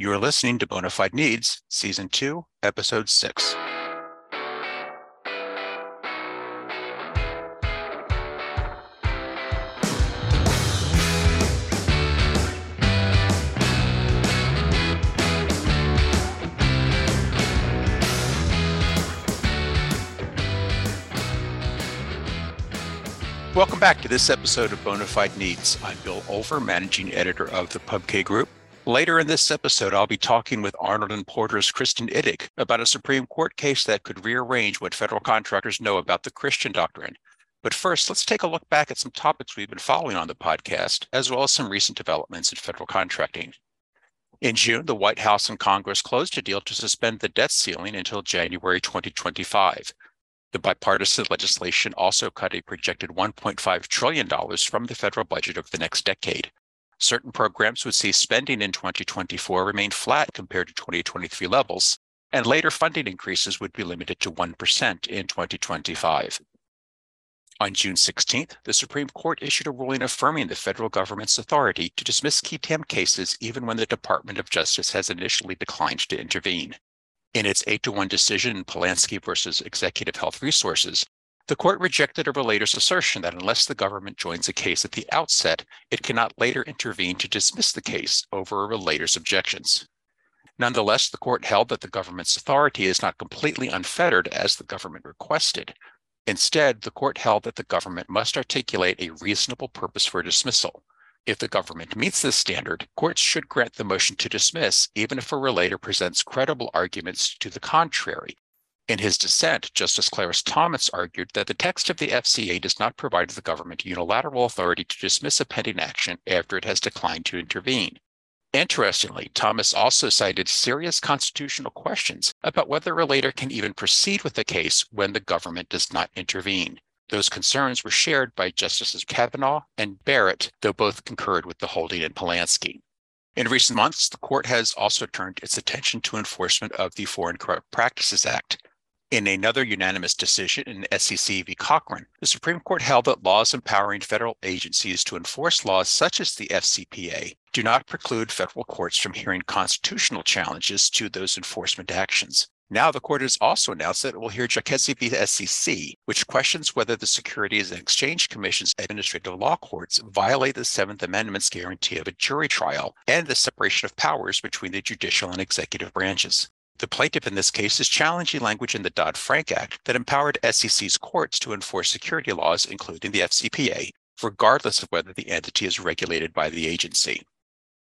You are listening to Bonafide Needs, Season 2, Episode 6. Welcome back to this episode of Bonafide Needs. I'm Bill Olver, Managing Editor of the PubK Group. Later in this episode, I'll be talking with Arnold and Porter's Kristen Ittig about a Supreme Court case that could rearrange what federal contractors know about the Chevron doctrine. But first, let's take a look back at some topics we've been following on the podcast, as well as some recent developments in federal contracting. In June, the White House and Congress closed a deal to suspend the debt ceiling until January 2025. The bipartisan legislation also cut a projected $1.5 trillion from the federal budget over the next decade. Certain programs would see spending in 2024 remain flat compared to 2023 levels, and later funding increases would be limited to 1% in 2025. On June 16th, the Supreme Court issued a ruling affirming the federal government's authority to dismiss qui tam cases even when the Department of Justice has initially declined to intervene. In its 8 to 1 decision in Polansky versus Executive Health Resources, the court rejected a relator's assertion that unless the government joins a case at the outset, it cannot later intervene to dismiss the case over a relator's objections. Nonetheless, the court held that the government's authority is not completely unfettered as the government requested. Instead, the court held that the government must articulate a reasonable purpose for dismissal, if the government meets this standard, courts should grant the motion to dismiss, even if a relator presents credible arguments to the contrary. In his dissent, Justice Clarence Thomas argued that the text of the FCA does not provide the government unilateral authority to dismiss a pending action after it has declined to intervene. Interestingly, Thomas also cited serious constitutional questions about whether a relator can even proceed with the case when the government does not intervene. Those concerns were shared by Justices Kavanaugh and Barrett, though both concurred with the holding in Polansky. In recent months, the court has also turned its attention to enforcement of the Foreign Corrupt Practices Act. In another unanimous decision in SEC v. Cochran, the Supreme Court held that laws empowering federal agencies to enforce laws such as the FCPA do not preclude federal courts from hearing constitutional challenges to those enforcement actions. Now, the court has also announced that it will hear Jarkesy v. SEC, which questions whether the Securities and Exchange Commission's administrative law courts violate the Seventh Amendment's guarantee of a jury trial and the separation of powers between the judicial and executive branches. The plaintiff in this case is challenging language in the Dodd Frank Act that empowered SEC's courts to enforce security laws, including the FCPA, regardless of whether the entity is regulated by the agency.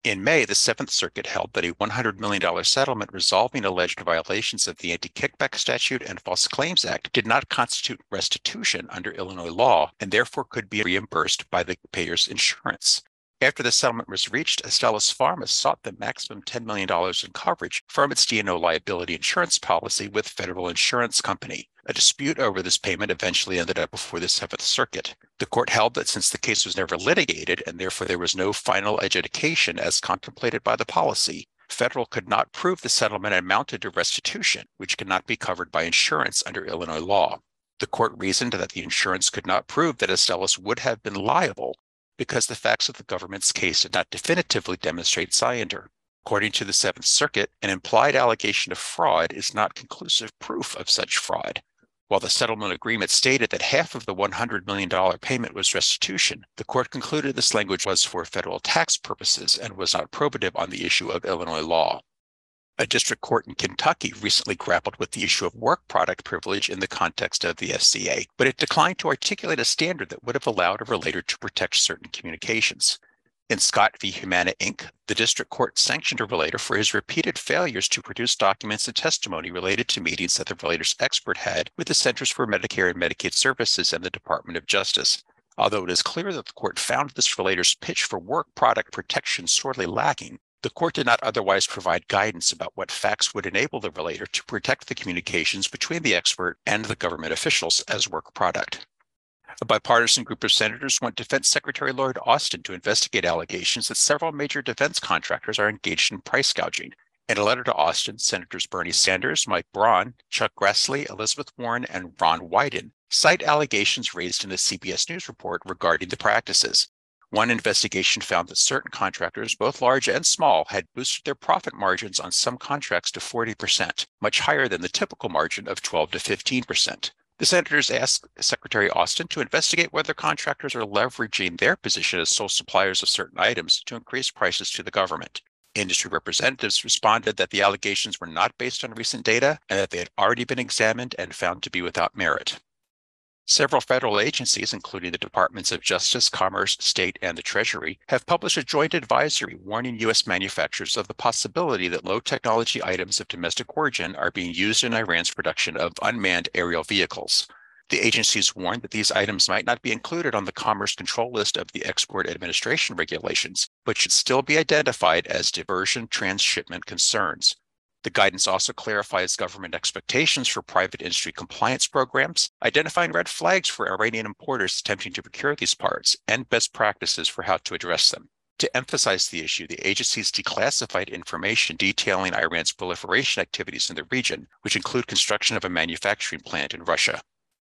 In May, the Seventh Circuit held that a $100 million settlement resolving alleged violations of the Anti Kickback Statute and False Claims Act did not constitute restitution under Illinois law and therefore could be reimbursed by the payer's insurance. After the settlement was reached, Astellas Pharma sought the maximum $10 million in coverage from its D&O liability insurance policy with Federal Insurance Company. A dispute over this payment eventually ended up before the Seventh Circuit. The court held that since the case was never litigated and therefore there was no final adjudication as contemplated by the policy, Federal could not prove the settlement amounted to restitution, which cannot be covered by insurance under Illinois law. The court reasoned that the insurance could not prove that Astellas would have been liable because the facts of the government's case did not definitively demonstrate scienter. According to the Seventh Circuit, an implied allegation of fraud is not conclusive proof of such fraud. While the settlement agreement stated that half of the $100 million payment was restitution, the court concluded this language was for federal tax purposes and was not probative on the issue of Illinois law. A district court in Kentucky recently grappled with the issue of work product privilege in the context of the FCA, but it declined to articulate a standard that would have allowed a relator to protect certain communications. In Scott v. Humana Inc., the district court sanctioned a relator for his repeated failures to produce documents and testimony related to meetings that the relator's expert had with the Centers for Medicare and Medicaid Services and the Department of Justice. Although it is clear that the court found this relator's pitch for work product protection sorely lacking, the court did not otherwise provide guidance about what facts would enable the relator to protect the communications between the expert and the government officials as work product. A bipartisan group of senators want Defense Secretary Lloyd Austin to investigate allegations that several major defense contractors are engaged in price gouging. In a letter to Austin, Senators Bernie Sanders, Mike Braun, Chuck Grassley, Elizabeth Warren, and Ron Wyden cite allegations raised in a CBS News report regarding the practices. One investigation found that certain contractors, both large and small, had boosted their profit margins on some contracts to 40%, much higher than the typical margin of 12 to 15%. The senators asked Secretary Austin to investigate whether contractors are leveraging their position as sole suppliers of certain items to increase prices to the government. Industry representatives responded that the allegations were not based on recent data and that they had already been examined and found to be without merit. Several federal agencies, including the Departments of Justice, Commerce, State, and the Treasury, have published a joint advisory warning U.S. manufacturers of the possibility that low technology items of domestic origin are being used in Iran's production of unmanned aerial vehicles. The agencies warned that these items might not be included on the Commerce Control List of the Export Administration regulations, but should still be identified as diversion transshipment concerns. The guidance also clarifies government expectations for private industry compliance programs, identifying red flags for Iranian importers attempting to procure these parts, and best practices for how to address them. To emphasize the issue, the agencies declassified information detailing Iran's proliferation activities in the region, which include construction of a manufacturing plant in Russia.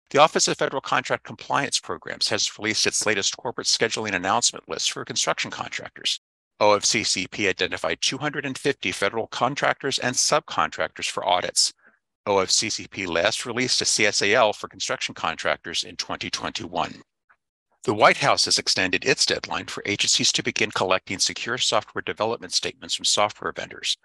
The Office of Federal Contract Compliance Programs has released its latest corporate scheduling announcement list for construction contractors. OFCCP identified 250 federal contractors and subcontractors for audits. OFCCP last released a CSAL for construction contractors in 2021. The White House has extended its deadline for agencies to begin collecting secure software development statements from software vendors.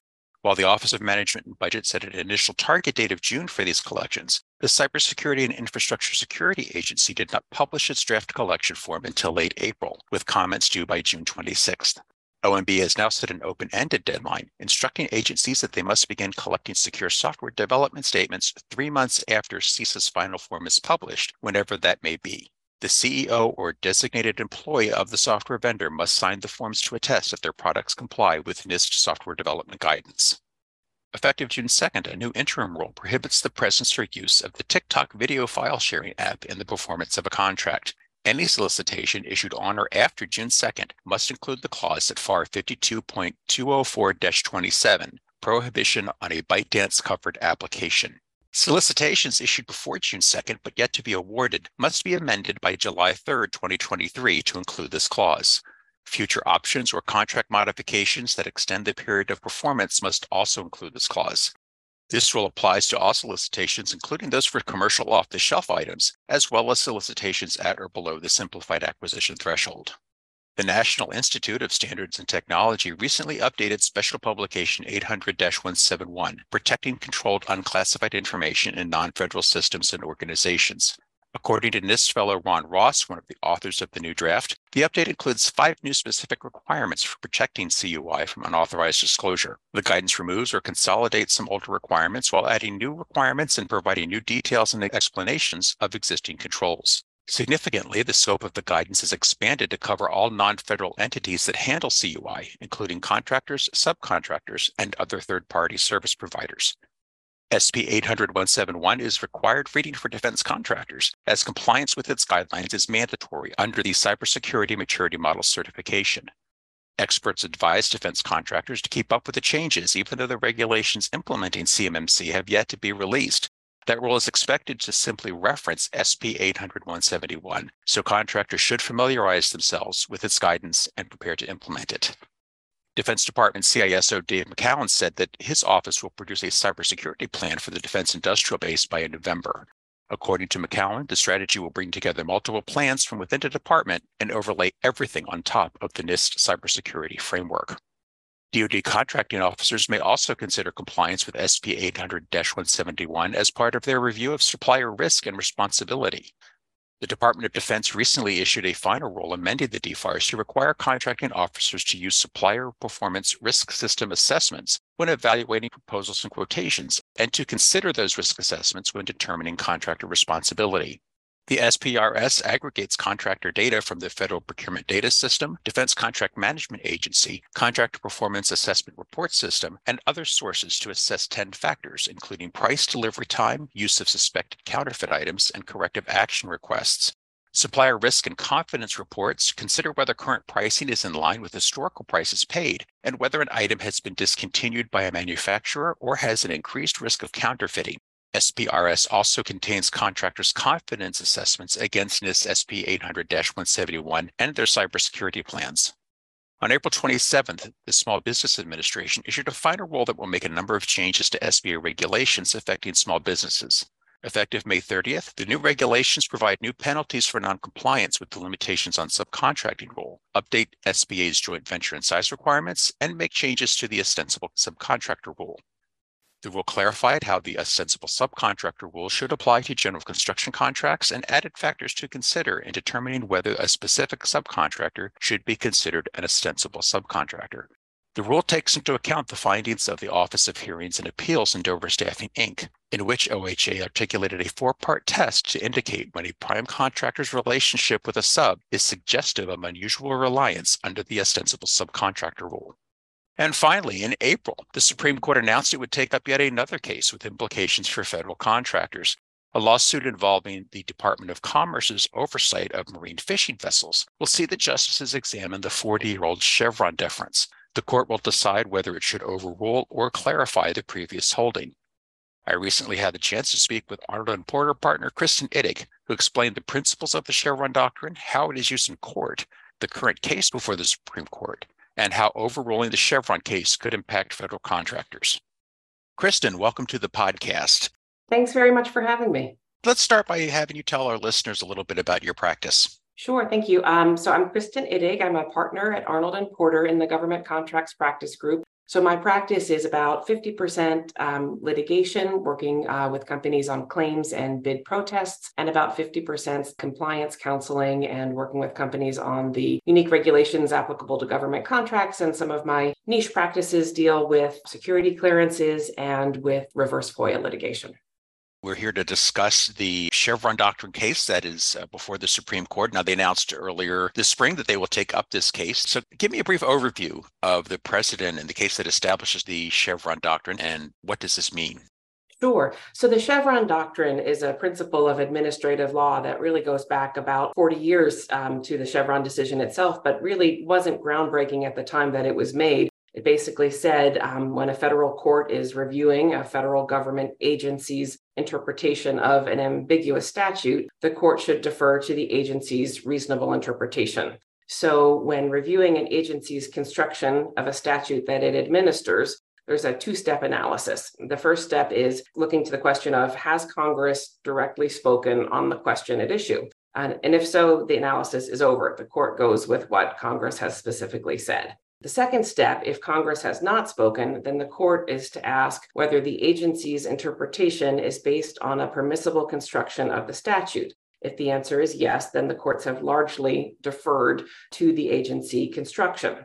While the Office of Management and Budget set an initial target date of June for these collections, the Cybersecurity and Infrastructure Security Agency did not publish its draft collection form until late April, with comments due by June 26th. OMB has now set an open ended deadline, instructing agencies that they must begin collecting secure software development statements three months after CISA's final form is published, whenever that may be. The CEO or designated employee of the software vendor must sign the forms to attest that their products comply with NIST software development guidance. Effective June 2nd, a new interim rule prohibits the presence or use of the TikTok video file sharing app in the performance of a contract. Any solicitation issued on or after June 2nd must include the clause at FAR 52.204 27, prohibition on a ByteDance covered application. Solicitations issued before June 2nd but yet to be awarded must be amended by July 3, 2023 to include this clause. Future options or contract modifications that extend the period of performance must also include this clause. This rule applies to all solicitations, including those for commercial off the shelf items, as well as solicitations at or below the simplified acquisition threshold. The National Institute of Standards and Technology recently updated Special Publication 800 171, Protecting Controlled Unclassified Information in Non Federal Systems and Organizations. According to NIST fellow Ron Ross, one of the authors of the new draft, the update includes five new specific requirements for protecting CUI from unauthorized disclosure. The guidance removes or consolidates some older requirements while adding new requirements and providing new details and explanations of existing controls. Significantly, the scope of the guidance is expanded to cover all non federal entities that handle CUI, including contractors, subcontractors, and other third party service providers. SP 800 171 is required reading for defense contractors, as compliance with its guidelines is mandatory under the Cybersecurity Maturity Model certification. Experts advise defense contractors to keep up with the changes, even though the regulations implementing CMMC have yet to be released, that rule is expected to simply reference SP 800 171, so contractors should familiarize themselves with its guidance and prepare to implement it. Defense Department CISO Dave McKeown said that his office will produce a cybersecurity plan for the defense industrial base by November. According to McKeown, the strategy will bring together multiple plans from within the department and overlay everything on top of the NIST cybersecurity framework. DoD contracting officers may also consider compliance with SP 800 171 as part of their review of supplier risk and responsibility. The Department of Defense recently issued a final rule amending the DFARS to require contracting officers to use supplier performance risk system assessments when evaluating proposals and quotations, and to consider those risk assessments when determining contractor responsibility. The SPRS aggregates contractor data from the Federal Procurement Data System, Defense Contract Management Agency, Contractor Performance Assessment Report System, and other sources to assess 10 factors, including price delivery time, use of suspected counterfeit items, and corrective action requests. Supplier risk and confidence reports consider whether current pricing is in line with historical prices paid and whether an item has been discontinued by a manufacturer or has an increased risk of counterfeiting. SPRS also contains contractors' confidence assessments against NIST SP 800 171 and their cybersecurity plans. On April 27th, the Small Business Administration issued a final rule that will make a number of changes to SBA regulations affecting small businesses. Effective May 30th, the new regulations provide new penalties for noncompliance with the limitations on subcontracting rule, update SBA's joint venture and size requirements, and make changes to the ostensible subcontractor rule. The rule clarified how the uh, ostensible subcontractor rule should apply to general construction contracts and added factors to consider in determining whether a specific subcontractor should be considered an ostensible subcontractor. The rule takes into account the findings of the Office of Hearings and Appeals in Dover Staffing, Inc., in which OHA articulated a four part test to indicate when a prime contractor's relationship with a sub is suggestive of unusual reliance under the ostensible subcontractor rule. And finally, in April, the Supreme Court announced it would take up yet another case with implications for federal contractors. A lawsuit involving the Department of Commerce's oversight of marine fishing vessels will see the justices examine the 40 year old Chevron deference. The court will decide whether it should overrule or clarify the previous holding. I recently had the chance to speak with Arnold and Porter partner Kristen Ittig, who explained the principles of the Chevron doctrine, how it is used in court, the current case before the Supreme Court, and how overruling the Chevron case could impact federal contractors. Kristen, welcome to the podcast. Thanks very much for having me. Let's start by having you tell our listeners a little bit about your practice. Sure, thank you. Um, so I'm Kristen Ittig. I'm a partner at Arnold and Porter in the Government Contracts Practice Group. So my practice is about 50% um, litigation, working uh, with companies on claims and bid protests, and about 50% compliance counseling and working with companies on the unique regulations applicable to government contracts. And some of my niche practices deal with security clearances and with reverse FOIA litigation. We're here to discuss the Chevron doctrine case that is uh, before the Supreme Court. Now, they announced earlier this spring that they will take up this case. So, give me a brief overview of the precedent and the case that establishes the Chevron doctrine and what does this mean? Sure. So the Chevron doctrine is a principle of administrative law that really goes back about 40 years um, to the Chevron decision itself, but really wasn't groundbreaking at the time that it was made. It basically said um, when a federal court is reviewing a federal government agency's interpretation of an ambiguous statute, the court should defer to the agency's reasonable interpretation. So, when reviewing an agency's construction of a statute that it administers, there's a two step analysis. The first step is looking to the question of Has Congress directly spoken on the question at issue? And, and if so, the analysis is over. The court goes with what Congress has specifically said. The second step, if Congress has not spoken, then the court is to ask whether the agency's interpretation is based on a permissible construction of the statute. If the answer is yes, then the courts have largely deferred to the agency construction.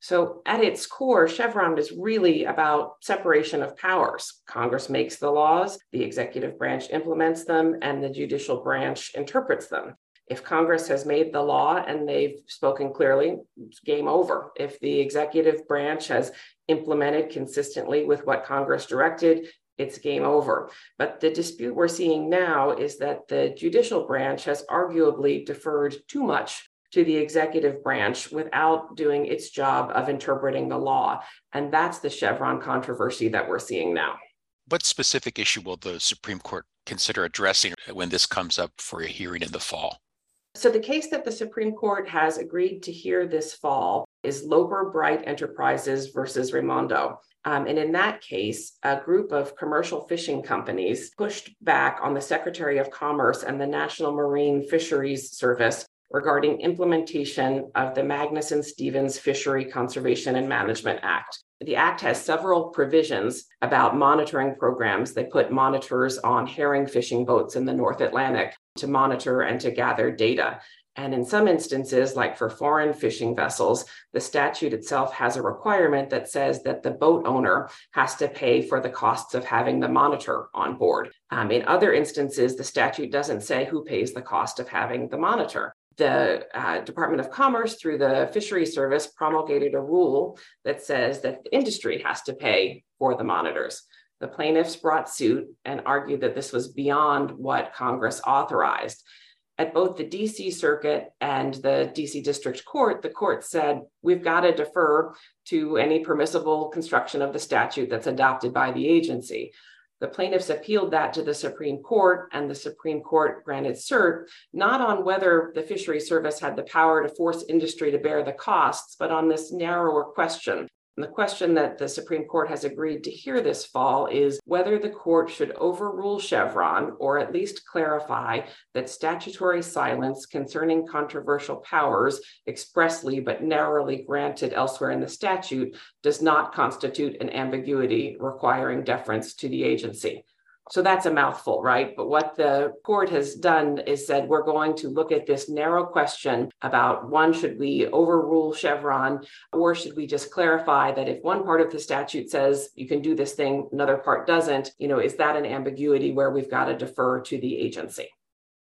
So, at its core, Chevron is really about separation of powers. Congress makes the laws, the executive branch implements them, and the judicial branch interprets them. If Congress has made the law and they've spoken clearly, game over. If the executive branch has implemented consistently with what Congress directed, it's game over. But the dispute we're seeing now is that the judicial branch has arguably deferred too much to the executive branch without doing its job of interpreting the law. And that's the Chevron controversy that we're seeing now. What specific issue will the Supreme Court consider addressing when this comes up for a hearing in the fall? So, the case that the Supreme Court has agreed to hear this fall is Loper Bright Enterprises versus Raimondo. Um, and in that case, a group of commercial fishing companies pushed back on the Secretary of Commerce and the National Marine Fisheries Service regarding implementation of the Magnuson Stevens Fishery Conservation and Management Act. The Act has several provisions about monitoring programs. They put monitors on herring fishing boats in the North Atlantic to monitor and to gather data. And in some instances, like for foreign fishing vessels, the statute itself has a requirement that says that the boat owner has to pay for the costs of having the monitor on board. Um, in other instances, the statute doesn't say who pays the cost of having the monitor the uh, Department of Commerce, through the Fisheries Service, promulgated a rule that says that the industry has to pay for the monitors. The plaintiffs brought suit and argued that this was beyond what Congress authorized. At both the DC Circuit and the DC District Court, the court said we've got to defer to any permissible construction of the statute that's adopted by the agency. The plaintiffs appealed that to the Supreme Court, and the Supreme Court granted cert, not on whether the fishery service had the power to force industry to bear the costs, but on this narrower question and the question that the Supreme Court has agreed to hear this fall is whether the court should overrule Chevron or at least clarify that statutory silence concerning controversial powers expressly but narrowly granted elsewhere in the statute does not constitute an ambiguity requiring deference to the agency. So that's a mouthful, right? But what the court has done is said we're going to look at this narrow question about one, should we overrule Chevron, or should we just clarify that if one part of the statute says you can do this thing, another part doesn't, you know, is that an ambiguity where we've got to defer to the agency?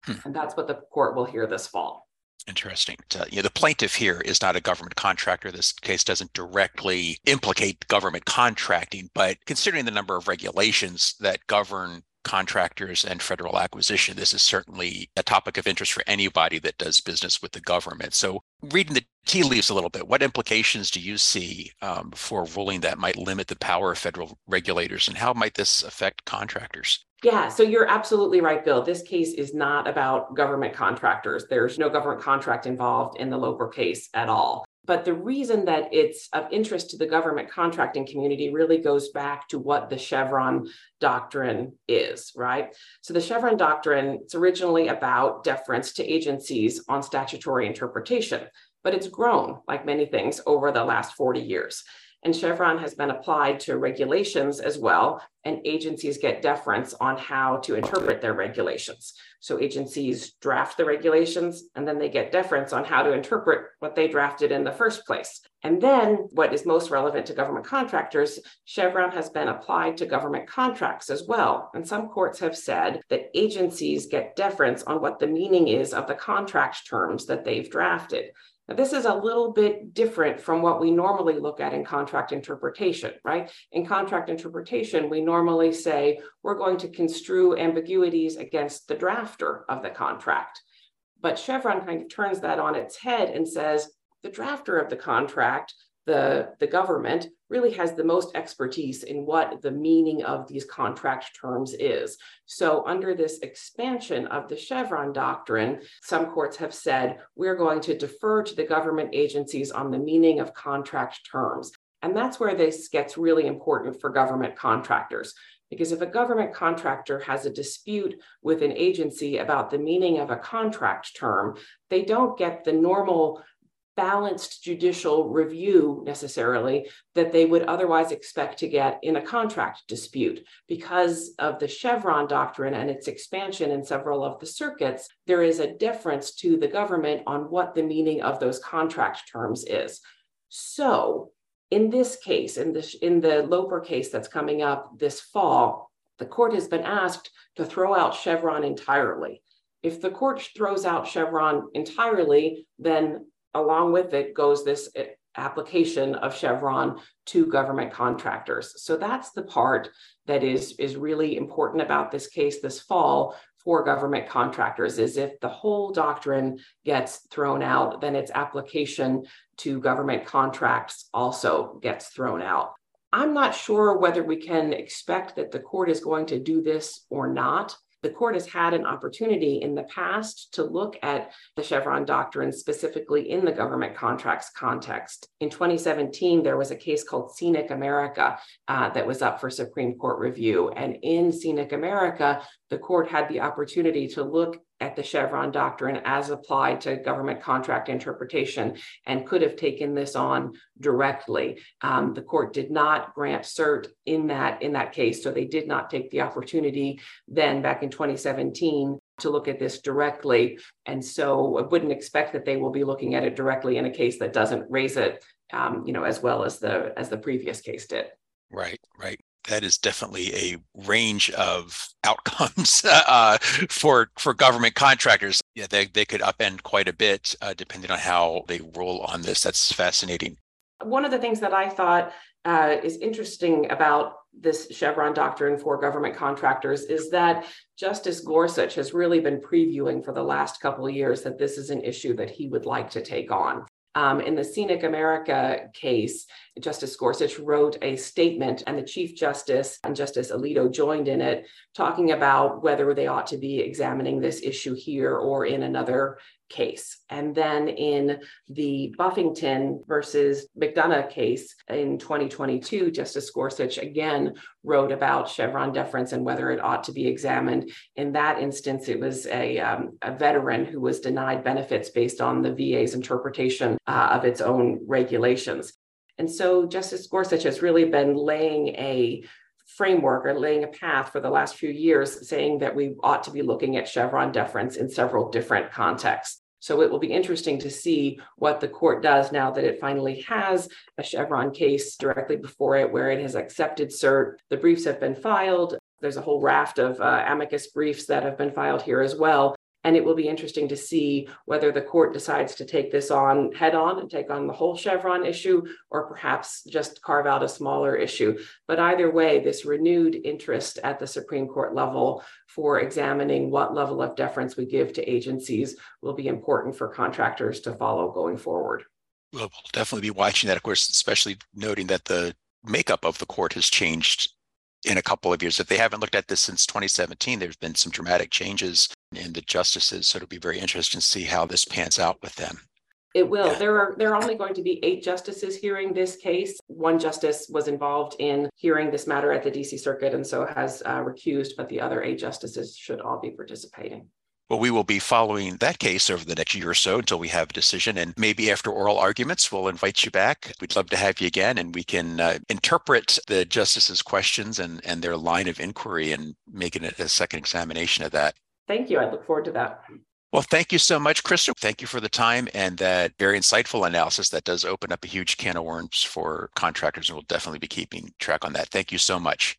Hmm. And that's what the court will hear this fall. Interesting. Uh, you know, the plaintiff here is not a government contractor. This case doesn't directly implicate government contracting, but considering the number of regulations that govern contractors and federal acquisition, this is certainly a topic of interest for anybody that does business with the government. So, reading the tea leaves a little bit, what implications do you see um, for ruling that might limit the power of federal regulators, and how might this affect contractors? Yeah, so you're absolutely right, Bill. This case is not about government contractors. There's no government contract involved in the Loper case at all. But the reason that it's of interest to the government contracting community really goes back to what the Chevron doctrine is, right? So the Chevron doctrine, it's originally about deference to agencies on statutory interpretation, but it's grown like many things over the last 40 years. And Chevron has been applied to regulations as well, and agencies get deference on how to interpret their regulations. So agencies draft the regulations, and then they get deference on how to interpret what they drafted in the first place. And then, what is most relevant to government contractors, Chevron has been applied to government contracts as well. And some courts have said that agencies get deference on what the meaning is of the contract terms that they've drafted. Now, this is a little bit different from what we normally look at in contract interpretation, right? In contract interpretation, we normally say we're going to construe ambiguities against the drafter of the contract. But Chevron kind of turns that on its head and says the drafter of the contract the, the government really has the most expertise in what the meaning of these contract terms is. So, under this expansion of the Chevron doctrine, some courts have said we're going to defer to the government agencies on the meaning of contract terms. And that's where this gets really important for government contractors. Because if a government contractor has a dispute with an agency about the meaning of a contract term, they don't get the normal balanced judicial review necessarily that they would otherwise expect to get in a contract dispute. Because of the Chevron doctrine and its expansion in several of the circuits, there is a deference to the government on what the meaning of those contract terms is. So, in this case, in the, in the Loper case that's coming up this fall, the court has been asked to throw out Chevron entirely. If the court throws out Chevron entirely, then along with it goes this eh, application of Chevron to government contractors. So that's the part that is, is really important about this case this fall for government contractors is if the whole doctrine gets thrown out, then its application to government contracts also gets thrown out. I'm not sure whether we can expect that the court is going to do this or not the court has had an opportunity in the past to look at the Chevron doctrine specifically in the government contracts context. In 2017, there was a case called Scenic America uh, that was up for Supreme Court review. And in Scenic America, the court had the opportunity to look at the Chevron doctrine as applied to government contract interpretation and could have taken this on directly. Um, the court did not grant cert in that in that case, so they did not take the opportunity then back in 2017 to look at this directly. And so I wouldn't expect that they will be looking at it directly in a case that doesn't raise it, um, you know, as well as the as the previous case did. Right, right that is definitely a range of outcomes uh, for for government contractors. Yeah, they, they could upend quite a bit uh, depending on how they roll on this. That's fascinating. One of the things that I thought uh, is interesting about this Chevron doctrine for government contractors is that Justice Gorsuch has really been previewing for the last couple of years that this is an issue that he would like to take on. Um, in the Scenic America case, Justice Gorsuch wrote a statement, and the Chief Justice and Justice Alito joined in it, talking about whether they ought to be examining this issue here or in another case. And then in the Buffington versus McDonough case in 2022, Justice Gorsuch again wrote about Chevron deference and whether it ought to be examined. In that instance, it was a, um, a veteran who was denied benefits based on the VA's interpretation uh, of its own regulations. And so Justice Gorsuch has really been laying a framework or laying a path for the last few years saying that we ought to be looking at Chevron deference in several different contexts. So it will be interesting to see what the court does now that it finally has a Chevron case directly before it where it has accepted cert. The briefs have been filed. There's a whole raft of uh, amicus briefs that have been filed here as well. And it will be interesting to see whether the court decides to take this on head on and take on the whole Chevron issue, or perhaps just carve out a smaller issue. But either way, this renewed interest at the Supreme Court level for examining what level of deference we give to agencies will be important for contractors to follow going forward. Well, we'll definitely be watching that, of course, especially noting that the makeup of the court has changed in a couple of years. If they haven't looked at this since 2017, there's been some dramatic changes in the justices. So it'll be very interesting to see how this pans out with them. It will. Yeah. There are there are only going to be eight justices hearing this case. One justice was involved in hearing this matter at the DC Circuit and so has uh, recused, but the other eight justices should all be participating. Well, we will be following that case over the next year or so until we have a decision. And maybe after oral arguments, we'll invite you back. We'd love to have you again, and we can uh, interpret the justices' questions and, and their line of inquiry and make it a second examination of that. Thank you. I look forward to that. Well, thank you so much, Krista. Thank you for the time and that very insightful analysis that does open up a huge can of worms for contractors, and we'll definitely be keeping track on that. Thank you so much.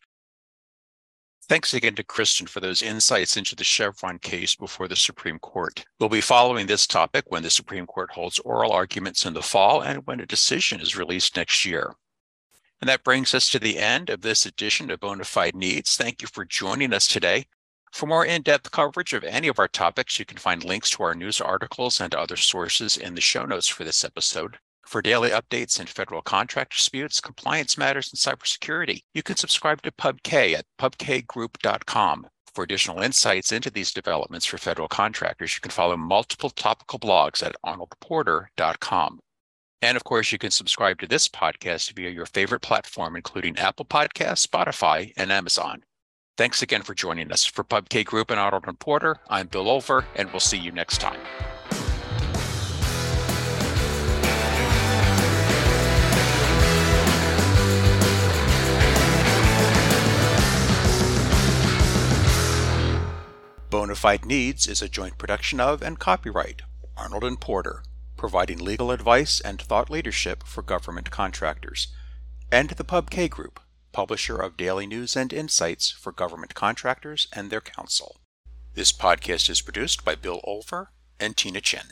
Thanks again to Kristen for those insights into the Chevron case before the Supreme Court. We'll be following this topic when the Supreme Court holds oral arguments in the fall and when a decision is released next year. And that brings us to the end of this edition of Bonafide Needs. Thank you for joining us today. For more in depth coverage of any of our topics, you can find links to our news articles and other sources in the show notes for this episode. For daily updates in federal contract disputes, compliance matters, and cybersecurity, you can subscribe to PubK at pubkgroup.com. For additional insights into these developments for federal contractors, you can follow multiple topical blogs at arnoldporter.com. And of course, you can subscribe to this podcast via your favorite platform, including Apple Podcasts, Spotify, and Amazon. Thanks again for joining us. For PubK Group and Arnold Porter, I'm Bill Olver, and we'll see you next time. Bonafide Needs is a joint production of and copyright Arnold and Porter, providing legal advice and thought leadership for government contractors, and the PubK Group, publisher of daily news and insights for government contractors and their counsel. This podcast is produced by Bill Olver and Tina Chen.